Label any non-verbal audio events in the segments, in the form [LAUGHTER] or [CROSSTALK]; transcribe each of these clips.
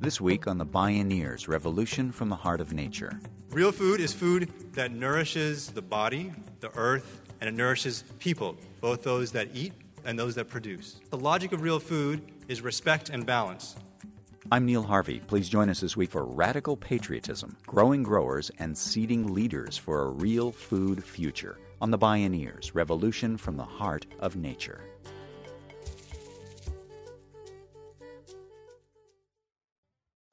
This week on the Bioneers Revolution from the Heart of Nature. Real food is food that nourishes the body, the earth, and it nourishes people, both those that eat and those that produce. The logic of real food is respect and balance. I'm Neil Harvey. Please join us this week for Radical Patriotism Growing Growers and Seeding Leaders for a Real Food Future on the Bioneers Revolution from the Heart of Nature.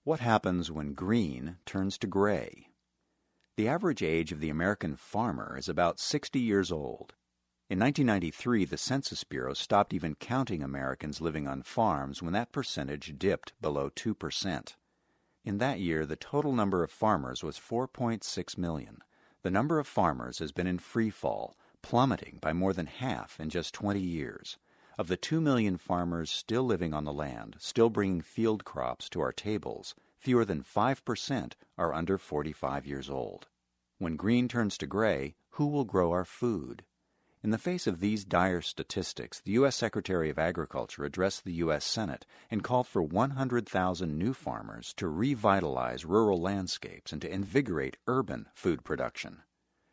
What happens when green turns to gray? The average age of the American farmer is about 60 years old. In 1993, the Census Bureau stopped even counting Americans living on farms when that percentage dipped below 2%. In that year, the total number of farmers was 4.6 million. The number of farmers has been in free fall, plummeting by more than half in just 20 years. Of the 2 million farmers still living on the land, still bringing field crops to our tables, fewer than 5% are under 45 years old. When green turns to gray, who will grow our food? In the face of these dire statistics, the U.S. Secretary of Agriculture addressed the U.S. Senate and called for 100,000 new farmers to revitalize rural landscapes and to invigorate urban food production.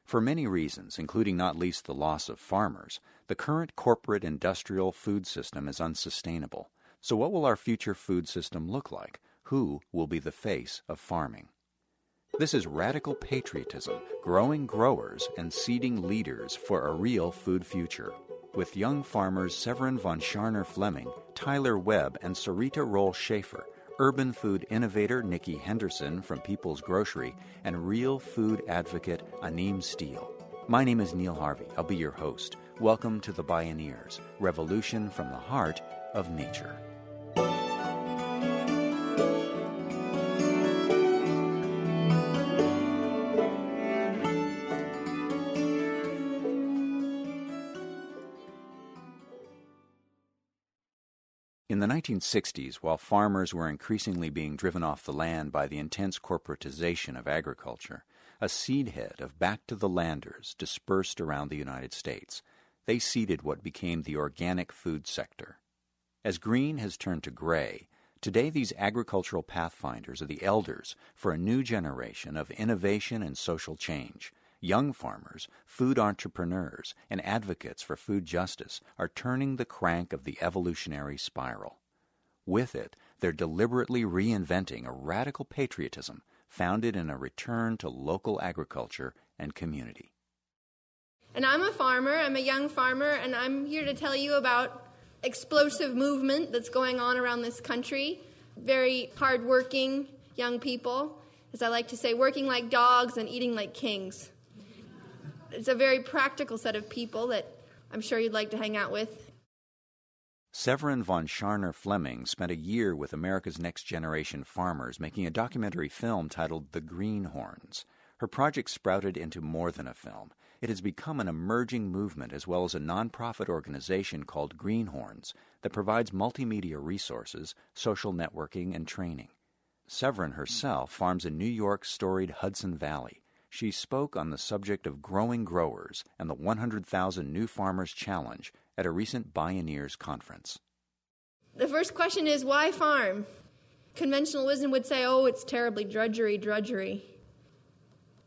For many reasons, including not least the loss of farmers, the current corporate industrial food system is unsustainable. So, what will our future food system look like? Who will be the face of farming? This is radical patriotism, growing growers and seeding leaders for a real food future. With young farmers Severin von Tscharner Fleming, Tyler Webb, and Sarita Roll Schaefer urban food innovator Nikki Henderson from People's Grocery, and real food advocate Anim Steel. My name is Neil Harvey. I'll be your host. Welcome to the Bioneers, Revolution from the Heart of Nature. In the 1960s, while farmers were increasingly being driven off the land by the intense corporatization of agriculture, a seed head of back to the landers dispersed around the United States. They seeded what became the organic food sector. As green has turned to gray, today these agricultural pathfinders are the elders for a new generation of innovation and social change Young farmers, food entrepreneurs, and advocates for food justice are turning the crank of the evolutionary spiral. With it, they're deliberately reinventing a radical patriotism founded in a return to local agriculture and community. And I'm a farmer, I'm a young farmer, and I'm here to tell you about explosive movement that's going on around this country. Very hardworking young people, as I like to say, working like dogs and eating like kings it's a very practical set of people that I'm sure you'd like to hang out with. Severin von Tscharner Fleming spent a year with America's next generation farmers making a documentary film titled The Greenhorns. Her project sprouted into more than a film. It has become an emerging movement as well as a nonprofit organization called Greenhorns that provides multimedia resources, social networking, and training. Severin herself farms in New York's storied Hudson Valley she spoke on the subject of growing growers and the 100,000 New Farmers Challenge at a recent Bioneers conference. The first question is why farm? Conventional wisdom would say, oh, it's terribly drudgery, drudgery.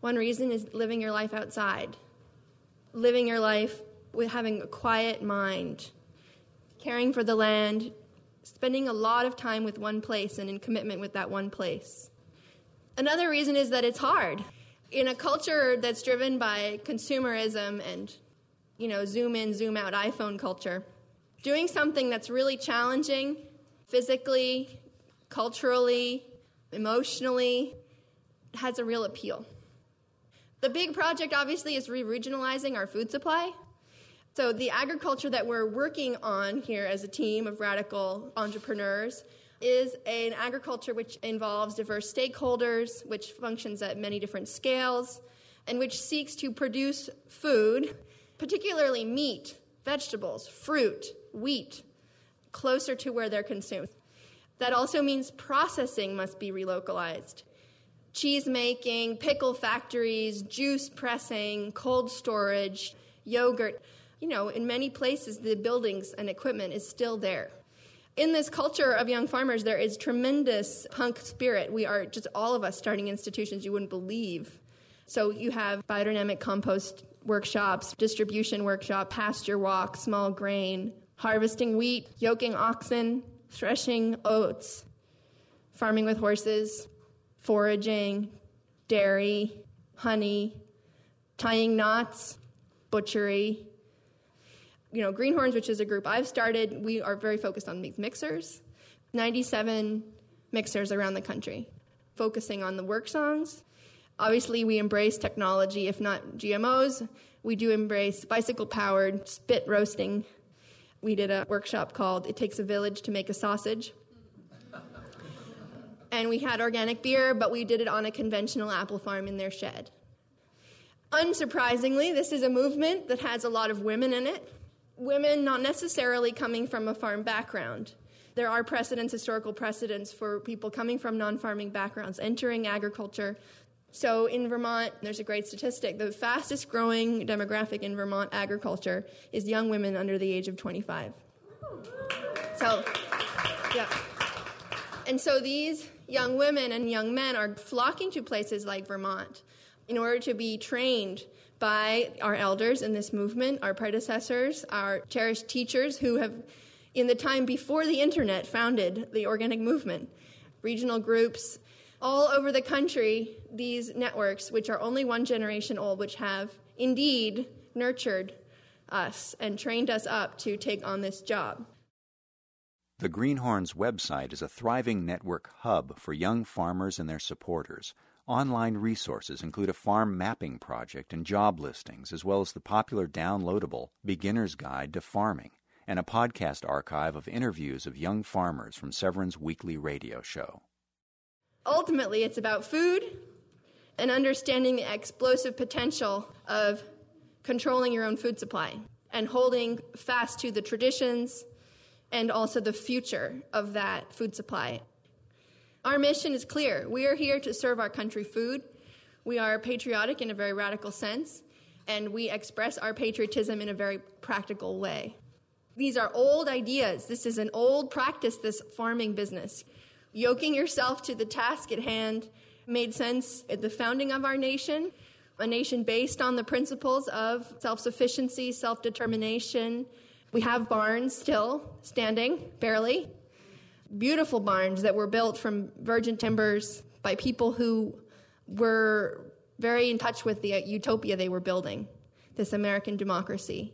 One reason is living your life outside, living your life with having a quiet mind, caring for the land, spending a lot of time with one place and in commitment with that one place. Another reason is that it's hard in a culture that's driven by consumerism and you know zoom in zoom out iphone culture doing something that's really challenging physically culturally emotionally has a real appeal. The big project obviously is re-regionalizing our food supply. So the agriculture that we're working on here as a team of radical entrepreneurs is an agriculture which involves diverse stakeholders, which functions at many different scales, and which seeks to produce food, particularly meat, vegetables, fruit, wheat, closer to where they're consumed. That also means processing must be relocalized. Cheese making, pickle factories, juice pressing, cold storage, yogurt. You know, in many places, the buildings and equipment is still there. In this culture of young farmers, there is tremendous punk spirit. We are just all of us starting institutions you wouldn't believe. So you have biodynamic compost workshops, distribution workshop, pasture walk, small grain, harvesting wheat, yoking oxen, threshing oats, farming with horses, foraging, dairy, honey, tying knots, butchery. You know, Greenhorns, which is a group I've started, we are very focused on these mixers. 97 mixers around the country, focusing on the work songs. Obviously, we embrace technology, if not GMOs. We do embrace bicycle powered spit roasting. We did a workshop called It Takes a Village to Make a Sausage. and we had organic beer, but we did it on a conventional apple farm in their shed. Unsurprisingly, this is a movement that has a lot of women in it. Women not necessarily coming from a farm background. There are precedents, historical precedents for people coming from non farming backgrounds entering agriculture. So in Vermont, there's a great statistic. The fastest growing demographic in Vermont agriculture is young women under the age of 25. So, yeah. And so these young women and young men are flocking to places like Vermont in order to be trained by our elders in this movement, our predecessors, our cherished teachers who have, in the time before the internet, founded the organic movement. Regional groups all over the country, these networks, which are only one generation old, which have indeed nurtured us and trained us up to take on this job. The Greenhorns website is a thriving network hub for young farmers and their supporters Online resources include a farm mapping project and job listings, as well as the popular downloadable Beginner's Guide to Farming and a podcast archive of interviews of young farmers from Severin's weekly radio show. Ultimately, it's about food and understanding the explosive potential of controlling your own food supply and holding fast to the traditions and also the future of that food supply. Our mission is clear. We are here to serve our country food. We are patriotic in a very radical sense, and we express our patriotism in a very practical way. These are old ideas. This is an old practice, this farming business. Yoking yourself to the task at hand made sense at the founding of our nation, a nation based on the principles of self sufficiency, self determination. We have barns still standing, barely, beautiful barns that were built from virgin timbers by people who were very in touch with the utopia they were building, this American democracy.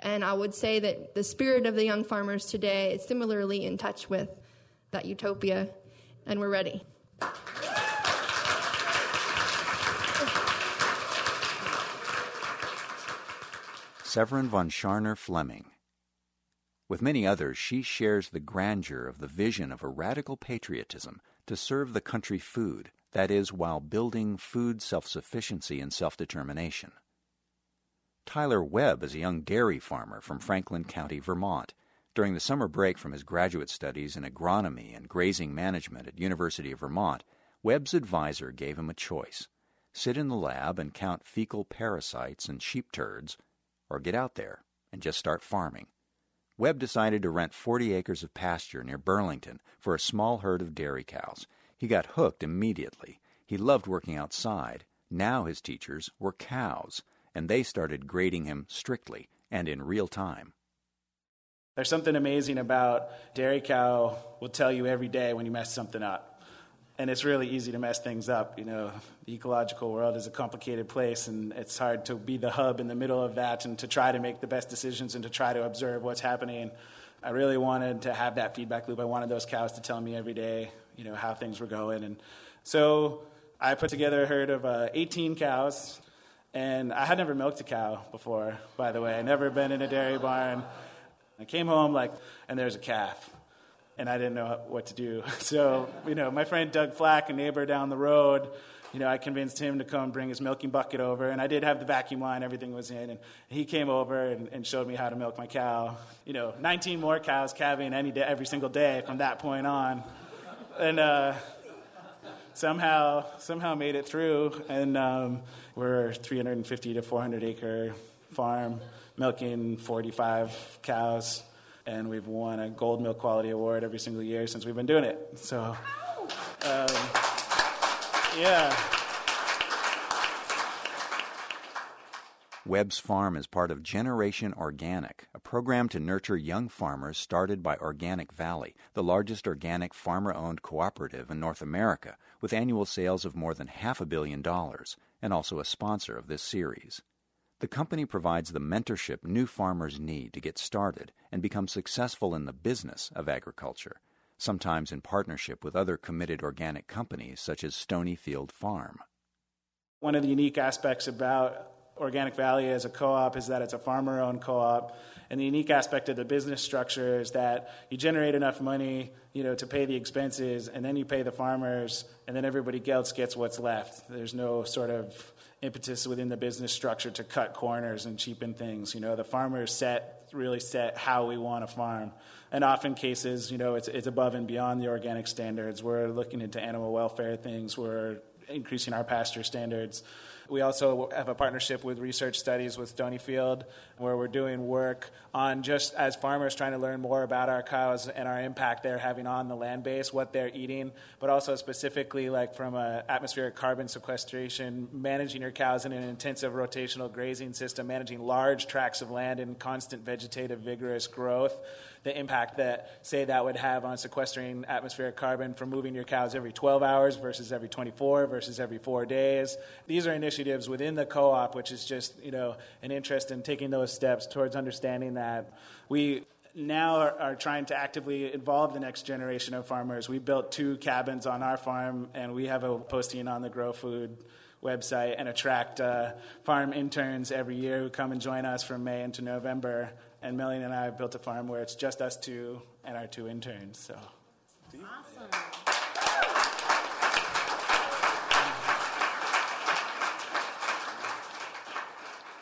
And I would say that the spirit of the young farmers today is similarly in touch with that utopia, and we're ready. Severin von Tscharner Fleming with many others, she shares the grandeur of the vision of a radical patriotism to serve the country food, that is, while building food self sufficiency and self determination. Tyler Webb is a young dairy farmer from Franklin County, Vermont. During the summer break from his graduate studies in agronomy and grazing management at University of Vermont, Webb's advisor gave him a choice sit in the lab and count fecal parasites and sheep turds, or get out there and just start farming. Webb decided to rent 40 acres of pasture near Burlington for a small herd of dairy cows. He got hooked immediately. He loved working outside. Now his teachers were cows, and they started grading him strictly and in real time. There's something amazing about dairy cow will tell you every day when you mess something up and it's really easy to mess things up. You know, the ecological world is a complicated place, and it's hard to be the hub in the middle of that and to try to make the best decisions and to try to observe what's happening. I really wanted to have that feedback loop. I wanted those cows to tell me every day, you know, how things were going, and so I put together a herd of uh, 18 cows, and I had never milked a cow before. By the way, I never been in a dairy barn. I came home like, and there's a calf and I didn't know what to do. [LAUGHS] So, you know, my friend Doug Flack, a neighbor down the road, you know, I convinced him to come bring his milking bucket over, and I did have the vacuum line, everything was in, and he came over and, and showed me how to milk my cow. You know, 19 more cows calving any day, every single day from that point on, and uh, somehow somehow made it through, and um, we're 350 to 400 acre farm, milking 45 cows and we've won a Gold Milk Quality Award every single year since we've been doing it. So, um, yeah. Webb's Farm is part of Generation Organic, a program to nurture young farmers started by Organic Valley, the largest organic farmer owned cooperative in North America, with annual sales of more than half a billion dollars, and also a sponsor of this series. The company provides the mentorship new farmers need to get started and become successful in the business of agriculture, sometimes in partnership with other committed organic companies such as Stonyfield Farm. One of the unique aspects about Organic Valley as a co op is that it's a farmer owned co op. And the unique aspect of the business structure is that you generate enough money you know, to pay the expenses, and then you pay the farmers, and then everybody else gets what's left. There's no sort of impetus within the business structure to cut corners and cheapen things. You know, the farmers set really set how we want to farm. And often cases, you know, it's, it's above and beyond the organic standards. We're looking into animal welfare things. We're increasing our pasture standards. We also have a partnership with Research Studies with Stonyfield, where we're doing work on just as farmers trying to learn more about our cows and our impact they're having on the land base, what they're eating, but also specifically like from a atmospheric carbon sequestration, managing your cows in an intensive rotational grazing system, managing large tracts of land in constant vegetative vigorous growth the impact that, say, that would have on sequestering atmospheric carbon from moving your cows every 12 hours versus every 24 versus every four days. These are initiatives within the co op, which is just, you know, an interest in taking those steps towards understanding that we now are, are, trying to actively involve the next generation of farmers. We built two cabins on our farm, and we have a posting on the Grow Food website and attract uh, farm interns every year who come and join us from May into November and Melanie and I have built a farm where it's just us two and our two interns. So. Awesome.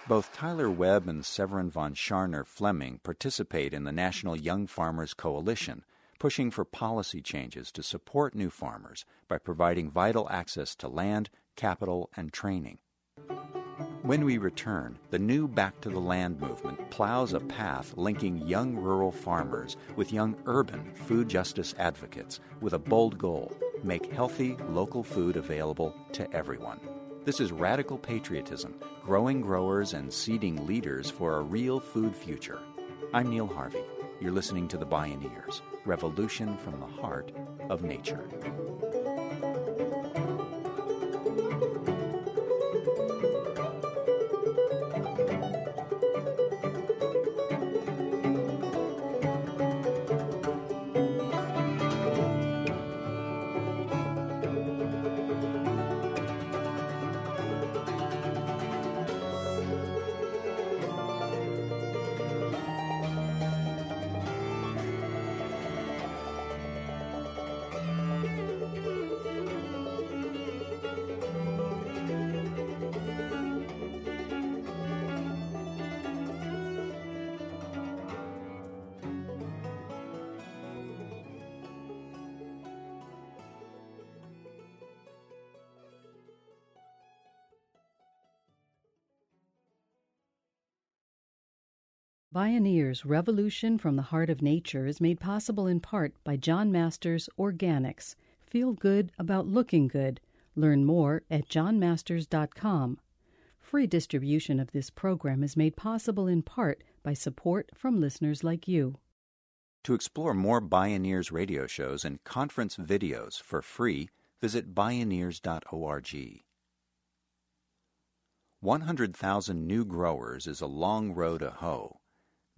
Both Tyler Webb and Severin von Tscharner Fleming participate in the National Young Farmers Coalition, pushing for policy changes to support new farmers by providing vital access to land, capital, and training. When we return, the new Back to the Land movement plows a path linking young rural farmers with young urban food justice advocates with a bold goal make healthy local food available to everyone. This is radical patriotism, growing growers and seeding leaders for a real food future. I'm Neil Harvey. You're listening to The Bioneers, Revolution from the Heart of Nature. Bioneers Revolution from the Heart of Nature is made possible in part by John Masters Organics. Feel good about looking good. Learn more at johnmasters.com. Free distribution of this program is made possible in part by support from listeners like you. To explore more Bioneers radio shows and conference videos for free, visit bioneers.org. 100,000 new growers is a long row to hoe.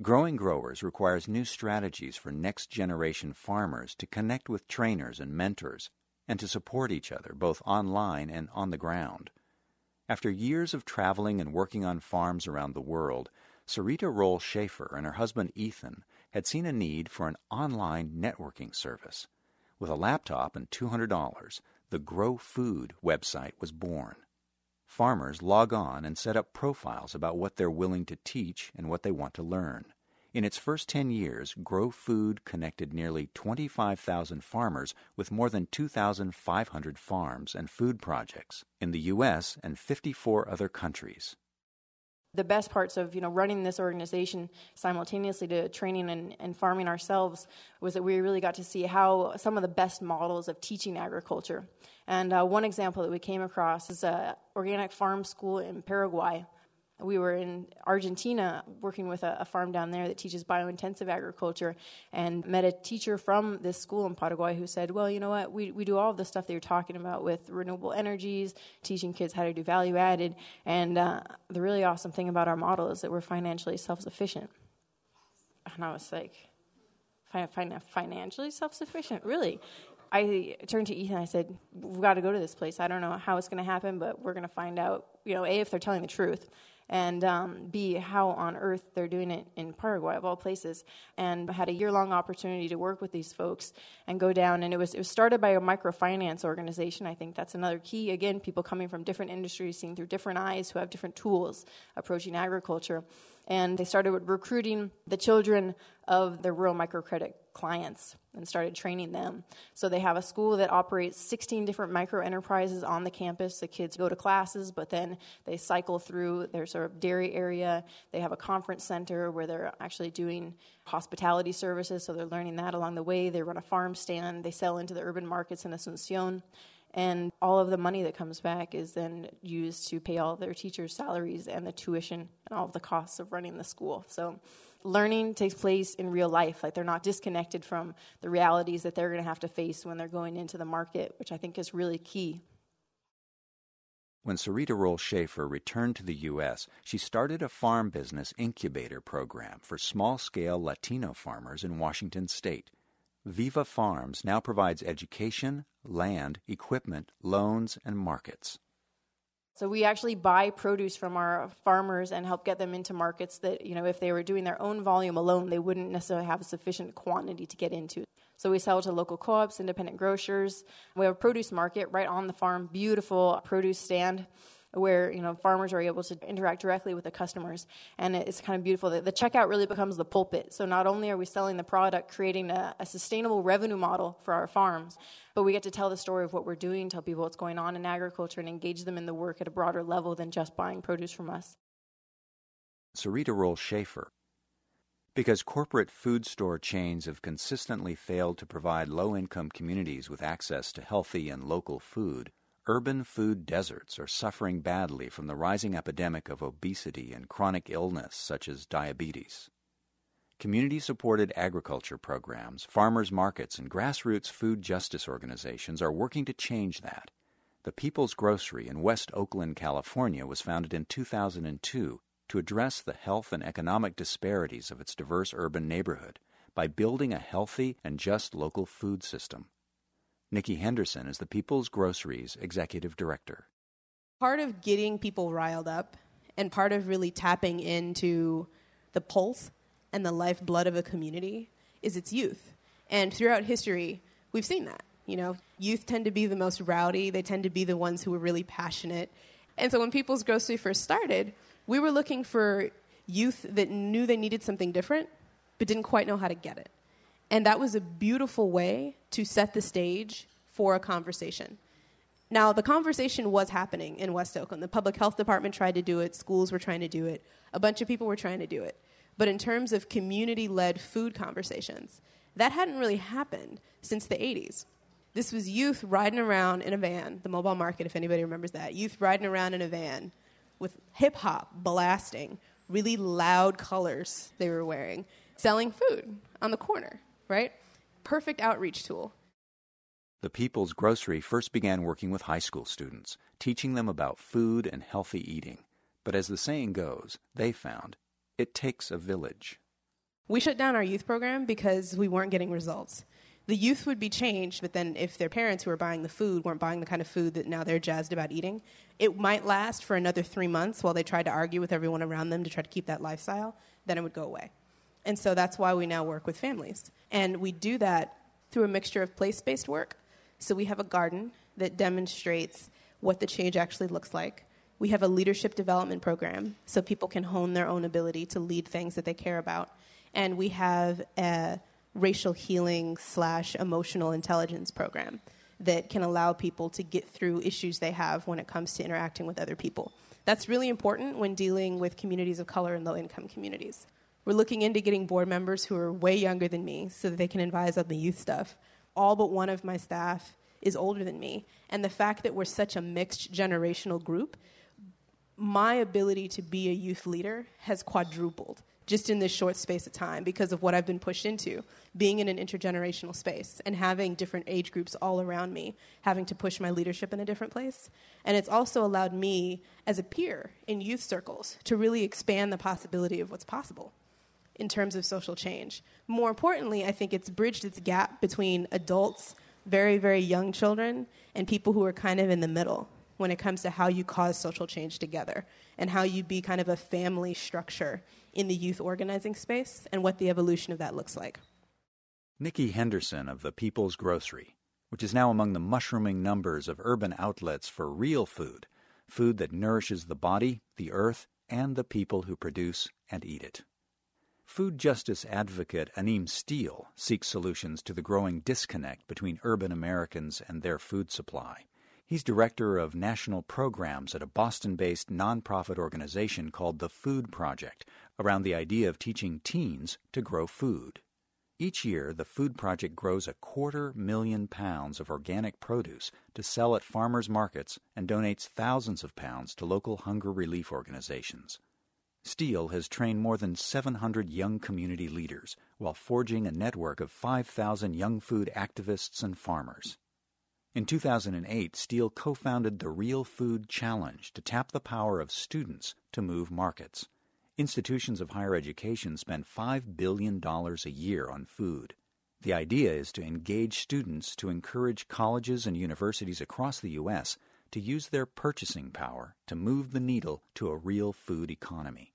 Growing growers requires new strategies for next generation farmers to connect with trainers and mentors and to support each other both online and on the ground. After years of traveling and working on farms around the world, Sarita Roll Schaefer and her husband Ethan had seen a need for an online networking service. With a laptop and $200, the Grow Food website was born. Farmers log on and set up profiles about what they're willing to teach and what they want to learn. In its first 10 years, Grow Food connected nearly 25,000 farmers with more than 2,500 farms and food projects in the U.S. and 54 other countries. The best parts of you know running this organization simultaneously to training and, and farming ourselves was that we really got to see how some of the best models of teaching agriculture. And uh, one example that we came across is a organic farm school in paraguay we were in Argentina working with a, a, farm down there that teaches biointensive agriculture and met a teacher from this school in Paraguay who said, Well, you know what? We, we do all of the stuff that you're talking about with renewable energies, teaching kids how to do value added. And uh, the really awesome thing about our model is that we're financially self sufficient. And I was like, financially self sufficient? Really? I turned to Ethan. I said, "We've got to go to this place. I don't know how it's going to happen, but we're going to find out. You know, a if they're telling the truth, and um, B, how on earth they're doing it in Paraguay, of all places. And I had a year long opportunity to work with these folks and go down. And it was, it was started by a microfinance organization. I think that's another key. Again, people coming from different industries, seeing through different eyes, who have different tools approaching agriculture. And they started recruiting the children of the rural microcredit clients and started training them. So they have a school that operates 16 different micro enterprises on the campus. The kids go to classes, but then they cycle through their sort of dairy area. They have a conference center where they're actually doing hospitality services, so they're learning that along the way. They run a farm stand. They sell into the urban markets in Asuncion. And all of the money that comes back is then used to pay all their teachers' salaries and the tuition and all of the costs of running the school. So learning takes place in real life. Like they're not disconnected from the realities that they're going to have to face when they're going into the market, which I think is really key. When Sarita Roll Schaefer returned to the U.S., she started a farm business incubator program for small scale Latino farmers in Washington state. Viva Farms now provides education, land, equipment, loans, and markets. So we actually buy produce from our farmers and help get them into markets that, you know, if they were doing their own volume alone, they wouldn't necessarily have a sufficient quantity to get into. So we sell to local co-ops, independent grocers. We have a produce market right on the farm, beautiful produce stand where you know farmers are able to interact directly with the customers. And it's kind of beautiful the, the checkout really becomes the pulpit. So not only are we selling the product creating a, a, sustainable revenue model for our farms but we get to tell the story of what we're doing tell people what's going on in agriculture and engage them in the work at a broader level than just buying produce from us. Sarita roll schaefer. Because corporate food store chains have consistently failed to provide low income communities with access to healthy and local food, urban food deserts are suffering badly from the rising epidemic of obesity and chronic illness such as diabetes. Community supported agriculture programs, farmers markets, and grassroots food justice organizations are working to change that. The People's Grocery in West Oakland, California was founded in 2002 to address the health and economic disparities of its diverse urban neighborhood by building a healthy and just local food system. Nikki Henderson is the People's Groceries Executive Director. Part of getting people riled up and part of really tapping into the pulse and the lifeblood of a community is its youth. And throughout history, we've seen that. You know, youth tend to be the most rowdy, they tend to be the ones who are really passionate. And so when People's Grocery first started, we were looking for youth that knew they needed something different, but didn't quite know how to get it. And that was a beautiful way to set the stage for a conversation. Now, the conversation was happening in West Oakland. The public health department tried to do it, schools were trying to do it, a bunch of people were trying to do it. But in terms of community led food conversations, that hadn't really happened since the 80s. This was youth riding around in a van, the mobile market, if anybody remembers that. Youth riding around in a van with hip hop blasting, really loud colors they were wearing, selling food on the corner right? Perfect outreach tool. The People's Grocery first began working with high school students, teaching them about food and healthy eating. But as the saying goes, they found it takes a village. We shut down our youth program because we weren't getting results. The youth would be changed, but then if their parents who were buying the food weren't buying the kind of food that now they're jazzed about eating, it might last for another three months while they tried to argue with everyone around them to try to keep that lifestyle, then it would go away. And so that's why we now work with families. And we do that through a mixture of place based work. So we have a garden that demonstrates what the change actually looks like. We have a leadership development program so people can hone their own ability to lead things that they care about. And we have a racial healing slash emotional intelligence program that can allow people to get through issues they have when it comes to interacting with other people. That's really important when dealing with communities of color and low income communities. We're looking into getting board members who are way younger than me so that they can advise on the youth stuff. All but one of my staff is older than me. And the fact that we're such a mixed generational group, my ability to be a youth leader has quadrupled just in this short space of time because of what I've been pushed into, being in an intergenerational space and having different age groups all around me, having to push my leadership in a different place. And it's also allowed me, as a peer in youth circles, to really expand the possibility of what's possible in terms of social change. More importantly, I think it's bridged its gap between adults, very, very young children, and people who are kind of in the middle when it comes to how you cause social change together and how you be kind of a family structure in the youth organizing space and what the evolution of that looks like. Nikki Henderson of the People's Grocery, which is now among the mushrooming numbers of urban outlets for real food, food that nourishes the body, the earth, and the people who produce and eat it. Food justice advocate Anim Steel seeks solutions to the growing disconnect between urban Americans and their food supply. He's director of national programs at a Boston based nonprofit organization called the Food Project around the idea of teaching teens to grow food. Each year, the Food Project grows a quarter million pounds of organic produce to sell at farmers markets and donates thousands of pounds to local hunger relief organizations. Steel has trained more than 700 young community leaders while forging a network of 5,000 young food activists and farmers. In 2008, Steel co founded the Real Food Challenge to tap the power of students to move markets. Institutions of higher education spend $5 billion a year on food. The idea is to engage students to encourage colleges and universities across the U.S. to use their purchasing power to move the needle to a real food economy.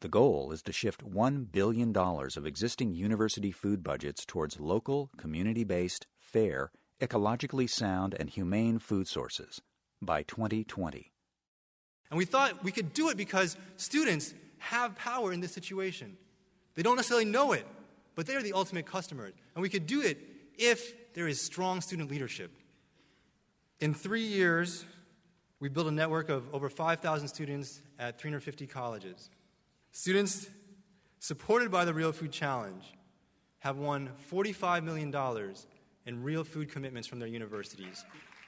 The goal is to shift $1 billion of existing university food budgets towards local, community based, fair, ecologically sound, and humane food sources by 2020. And we thought we could do it because students have power in this situation. They don't necessarily know it, but they are the ultimate customers. And we could do it if there is strong student leadership. In three years, we built a network of over 5,000 students at 350 colleges. Students supported by the Real Food Challenge have won $45 million in real food commitments from their universities.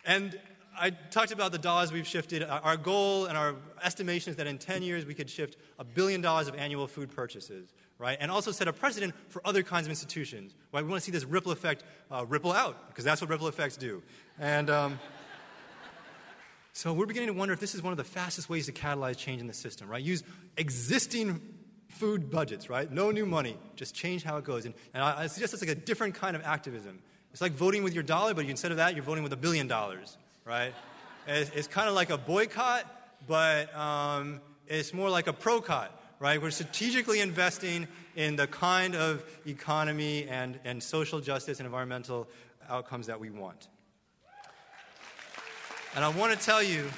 And I talked about the dollars we've shifted. Our goal and our estimation is that in 10 years we could shift a billion dollars of annual food purchases, right? And also set a precedent for other kinds of institutions, right? We want to see this ripple effect uh, ripple out, because that's what ripple effects do. And um, so we're beginning to wonder if this is one of the fastest ways to catalyze change in the system, right? Use existing food budgets, right? No new money, just change how it goes. And, and I, I suggest it's like a different kind of activism. It's like voting with your dollar, but instead of that, you're voting with a billion dollars, right? It's, it's kind of like a boycott, but um, it's more like a procot, right? We're strategically investing in the kind of economy and, and social justice and environmental outcomes that we want. And I want to tell you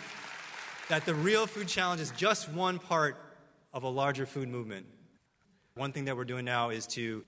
that the Real Food Challenge is just one part of a larger food movement. One thing that we're doing now is to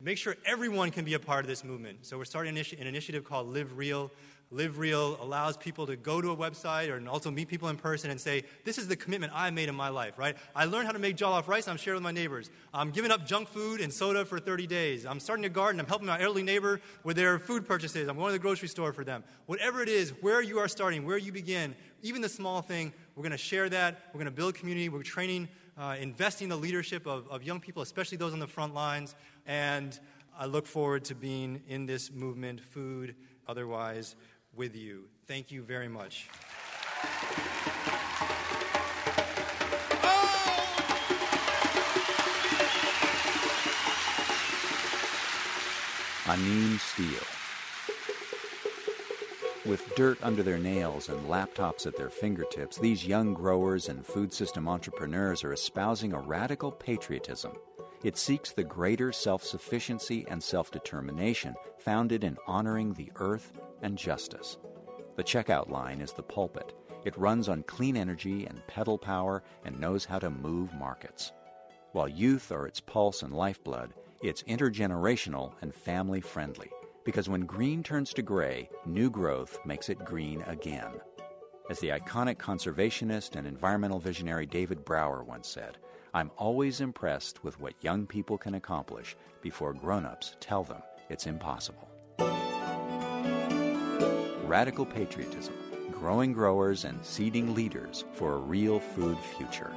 make sure everyone can be a part of this movement. So we're starting an initiative called Live Real. Live Real allows people to go to a website or also meet people in person and say, This is the commitment I made in my life, right? I learned how to make jollof rice, I'm sharing with my neighbors. I'm giving up junk food and soda for 30 days. I'm starting a garden, I'm helping my elderly neighbor with their food purchases. I'm going to the grocery store for them. Whatever it is, where you are starting, where you begin, even the small thing, we're going to share that. We're going to build community. We're training, uh, investing in the leadership of, of young people, especially those on the front lines. And I look forward to being in this movement, food, otherwise, with you. Thank you very much. Oh! Anim Steel. With dirt under their nails and laptops at their fingertips, these young growers and food system entrepreneurs are espousing a radical patriotism it seeks the greater self sufficiency and self determination founded in honoring the earth and justice. The checkout line is the pulpit. It runs on clean energy and pedal power and knows how to move markets. While youth are its pulse and lifeblood, it's intergenerational and family friendly, Because when green turns to gray, new growth makes it green again. As the iconic conservationist and environmental visionary David Brower once said, I'm always impressed with what young people can accomplish before grown ups tell them it's impossible. Radical patriotism, growing growers and seeding leaders for a real food future.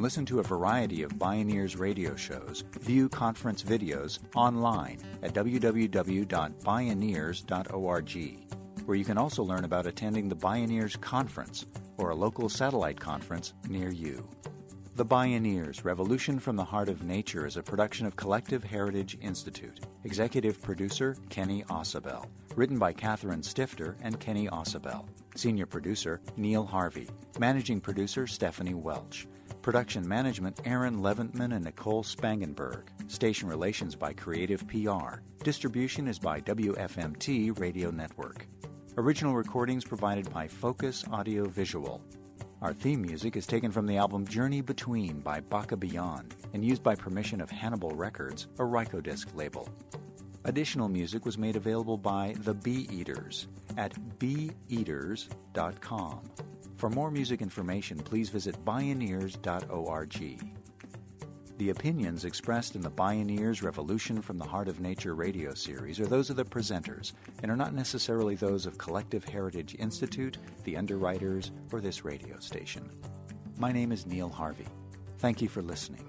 Can listen to a variety of Bioneers radio shows, view conference videos online at www.bioneers.org, where you can also learn about attending the Bioneers Conference or a local satellite conference near you. The Bioneers Revolution from the Heart of Nature is a production of Collective Heritage Institute. Executive producer Kenny Ausubel. Written by Catherine Stifter and Kenny Ausubel. Senior producer Neil Harvey. Managing producer Stephanie Welch. Production management Aaron Leventman and Nicole Spangenberg. Station relations by Creative PR. Distribution is by WFMT Radio Network. Original recordings provided by Focus Audio Visual. Our theme music is taken from the album Journey Between by Baka Beyond and used by permission of Hannibal Records, a Rykodisc label. Additional music was made available by The Bee Eaters at beeaters.com. For more music information, please visit bioneers.org. The opinions expressed in the Bioneers Revolution from the Heart of Nature radio series are those of the presenters and are not necessarily those of Collective Heritage Institute, the underwriters, or this radio station. My name is Neil Harvey. Thank you for listening.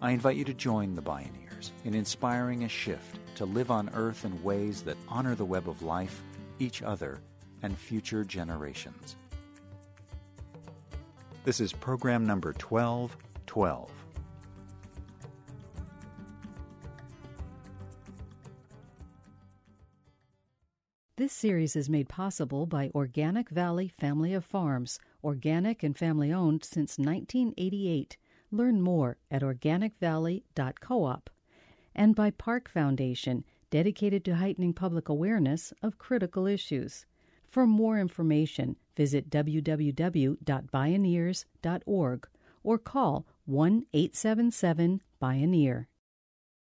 I invite you to join the Bioneers in inspiring a shift to live on Earth in ways that honor the web of life, each other, and future generations. This is program number 1212. This series is made possible by Organic Valley Family of Farms, organic and family owned since 1988. Learn more at organicvalley.coop. And by Park Foundation, dedicated to heightening public awareness of critical issues. For more information, visit www.bioneers.org or call 1 877 Bioneer.